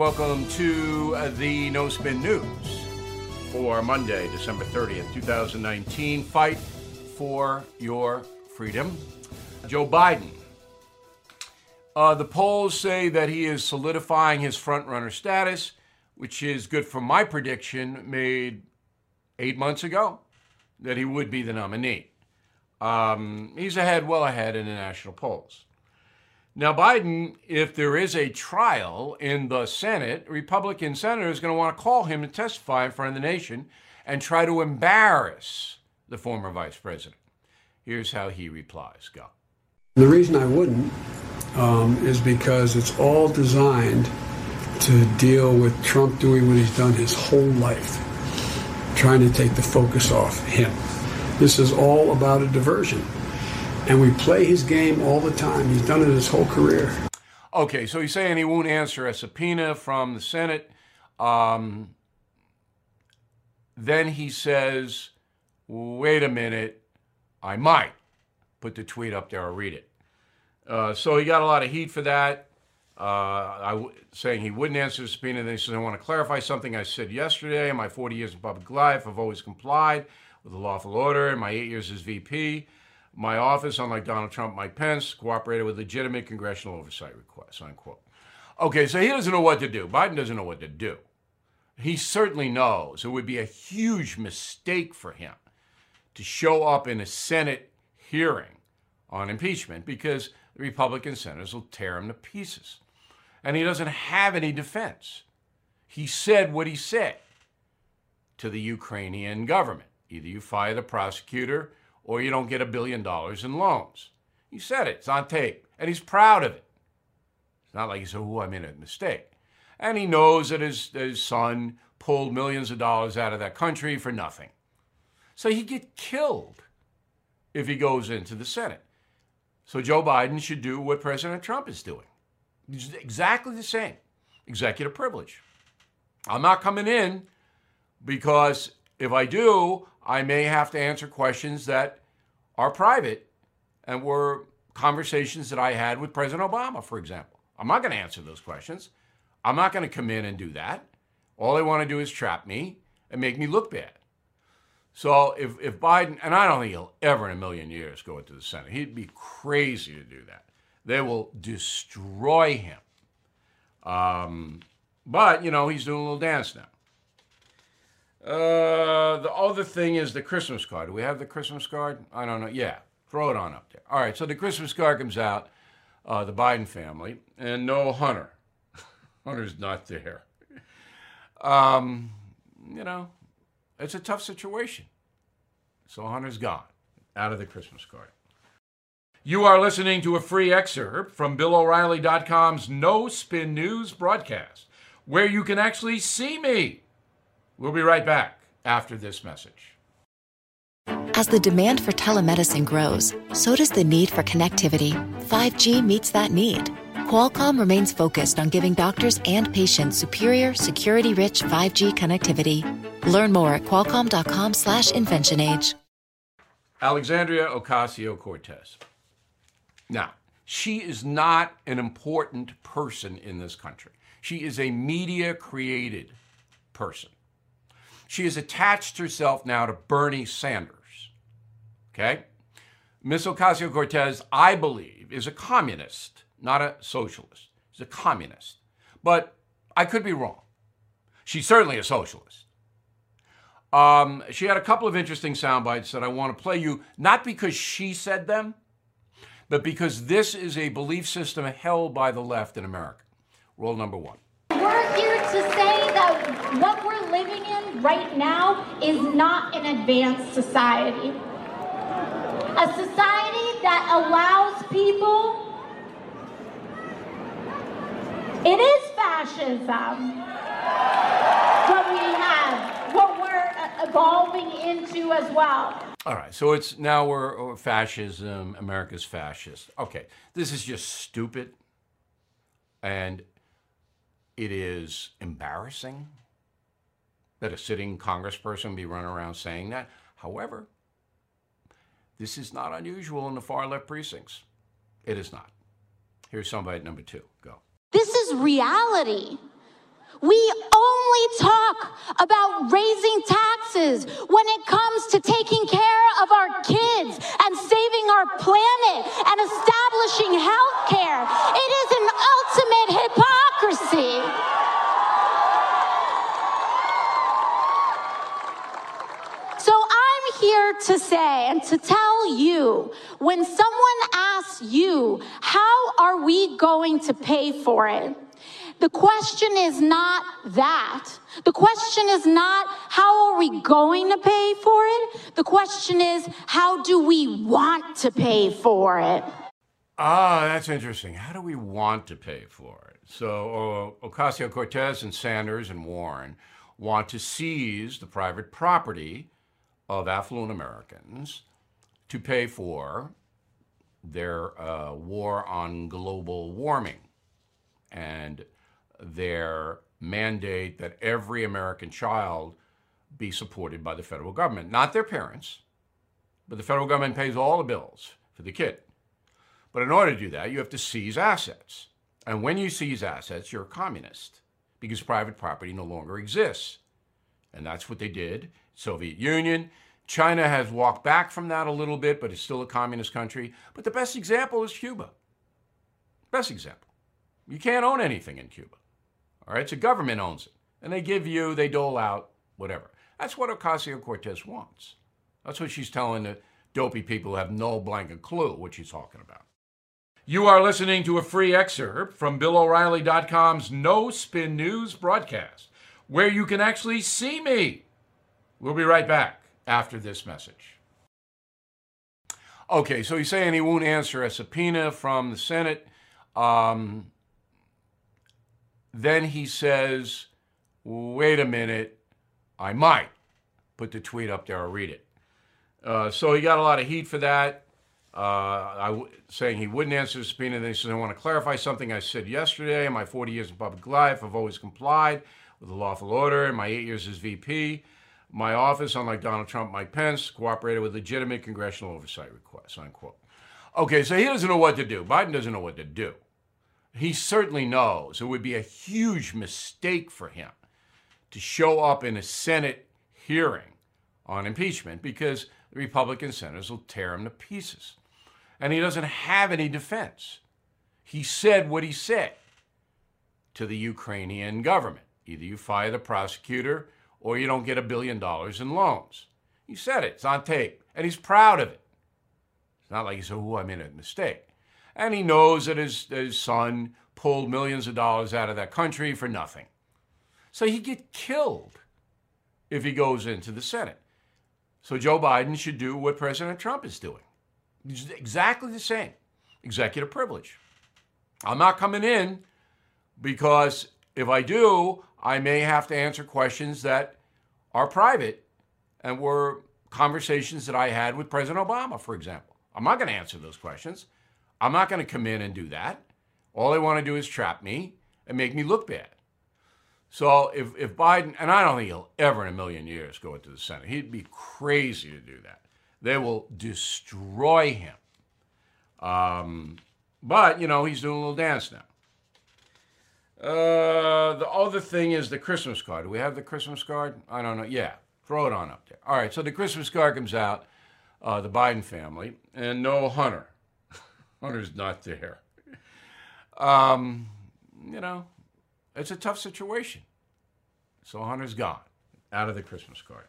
Welcome to uh, the No Spin News for Monday, December 30th, 2019. Fight for your freedom. Joe Biden. Uh, the polls say that he is solidifying his frontrunner status, which is good for my prediction made eight months ago that he would be the nominee. Um, he's ahead, well ahead in the national polls. Now, Biden, if there is a trial in the Senate, Republican senators are going to want to call him to testify in front of the nation and try to embarrass the former vice president. Here's how he replies Go. The reason I wouldn't um, is because it's all designed to deal with Trump doing what he's done his whole life, trying to take the focus off him. This is all about a diversion and we play his game all the time. He's done it his whole career. Okay, so he's saying he won't answer a subpoena from the Senate. Um, then he says, wait a minute, I might put the tweet up there, I'll read it. Uh, so he got a lot of heat for that, uh, I, saying he wouldn't answer the subpoena. Then he says, I want to clarify something I said yesterday. In my 40 years in public life, I've always complied with the lawful order. In my eight years as VP, my office, unlike Donald Trump, Mike Pence, cooperated with legitimate congressional oversight requests, unquote. Okay, so he doesn't know what to do. Biden doesn't know what to do. He certainly knows it would be a huge mistake for him to show up in a Senate hearing on impeachment because the Republican senators will tear him to pieces. And he doesn't have any defense. He said what he said to the Ukrainian government. Either you fire the prosecutor or you don't get a billion dollars in loans. He said it, it's on tape, and he's proud of it. It's not like he said, oh, I made a mistake. And he knows that his, his son pulled millions of dollars out of that country for nothing. So he'd get killed if he goes into the Senate. So Joe Biden should do what President Trump is doing. It's exactly the same. Executive privilege. I'm not coming in because if I do, I may have to answer questions that are private and were conversations that I had with President Obama, for example. I'm not going to answer those questions. I'm not going to come in and do that. All they want to do is trap me and make me look bad. So if, if Biden, and I don't think he'll ever in a million years go into the Senate, he'd be crazy to do that. They will destroy him. Um, but, you know, he's doing a little dance now. Uh, the other thing is the Christmas card. Do we have the Christmas card? I don't know. Yeah, throw it on up there. All right, so the Christmas card comes out, uh, the Biden family, and no Hunter. Hunter's not there. Um, you know, it's a tough situation. So Hunter's gone out of the Christmas card. You are listening to a free excerpt from BillO'Reilly.com's No Spin News broadcast, where you can actually see me. We'll be right back after this message. As the demand for telemedicine grows, so does the need for connectivity. 5G meets that need. Qualcomm remains focused on giving doctors and patients superior, security-rich 5G connectivity. Learn more at qualcomm.com/slash inventionage. Alexandria Ocasio-Cortez. Now, she is not an important person in this country. She is a media-created person. She has attached herself now to Bernie Sanders. Okay? Miss Ocasio Cortez, I believe, is a communist, not a socialist. She's a communist. But I could be wrong. She's certainly a socialist. Um, she had a couple of interesting sound bites that I want to play you, not because she said them, but because this is a belief system held by the left in America. Rule number one. We're here to say that what we're living in right now is not an advanced society. A society that allows people. It is fascism. What we have, what we're uh, evolving into as well. All right, so it's now we're uh, fascism, America's fascist. Okay, this is just stupid. And it is embarrassing that a sitting congressperson be running around saying that. However, this is not unusual in the far left precincts. It is not. Here's somebody at number two. Go. This is reality. We only talk about raising taxes when it comes to taking care of our kids and saving our planet and establishing to say and to tell you when someone asks you, how are we going to pay for it? The question is not that. The question is not how are we going to pay for it? The question is how do we want to pay for it? Ah, that's interesting. How do we want to pay for it? So uh, Ocasio Cortez and Sanders and Warren want to seize the private property of affluent Americans to pay for their uh, war on global warming and their mandate that every American child be supported by the federal government, not their parents, but the federal government pays all the bills for the kid. But in order to do that, you have to seize assets. And when you seize assets, you're a communist because private property no longer exists. And that's what they did. Soviet Union. China has walked back from that a little bit, but it's still a communist country. But the best example is Cuba. Best example. You can't own anything in Cuba. All right, so government owns it. And they give you, they dole out, whatever. That's what Ocasio Cortez wants. That's what she's telling the dopey people who have no blanket clue what she's talking about. You are listening to a free excerpt from BillO'Reilly.com's No Spin News broadcast, where you can actually see me. We'll be right back after this message. Okay, so he's saying he won't answer a subpoena from the Senate. Um, then he says, wait a minute, I might put the tweet up there, I'll read it. Uh, so he got a lot of heat for that, uh, saying he wouldn't answer the subpoena. Then he says, I want to clarify something I said yesterday. In my 40 years in public life, I've always complied with the lawful order. My eight years as VP, my office, unlike Donald Trump, Mike Pence, cooperated with legitimate congressional oversight requests, unquote. Okay, so he doesn't know what to do. Biden doesn't know what to do he certainly knows it would be a huge mistake for him to show up in a Senate hearing on impeachment because the Republican senators will tear him to pieces. And he doesn't have any defense. He said what he said to the Ukrainian government either you fire the prosecutor or you don't get a billion dollars in loans. He said it, it's on tape, and he's proud of it. It's not like he said, Oh, I made a mistake and he knows that his, his son pulled millions of dollars out of that country for nothing. So he'd get killed if he goes into the Senate. So Joe Biden should do what President Trump is doing. It's exactly the same. Executive privilege. I'm not coming in because if I do, I may have to answer questions that are private and were conversations that I had with President Obama, for example. I'm not going to answer those questions. I'm not going to come in and do that. All they want to do is trap me and make me look bad. So if, if Biden, and I don't think he'll ever in a million years go into the Senate, he'd be crazy to do that. They will destroy him. Um, but, you know, he's doing a little dance now. Uh, the other thing is the Christmas card. Do we have the Christmas card? I don't know. Yeah, throw it on up there. All right, so the Christmas card comes out, uh, the Biden family, and no Hunter. Hunter's not there. Um, you know, it's a tough situation. So Hunter's gone out of the Christmas card.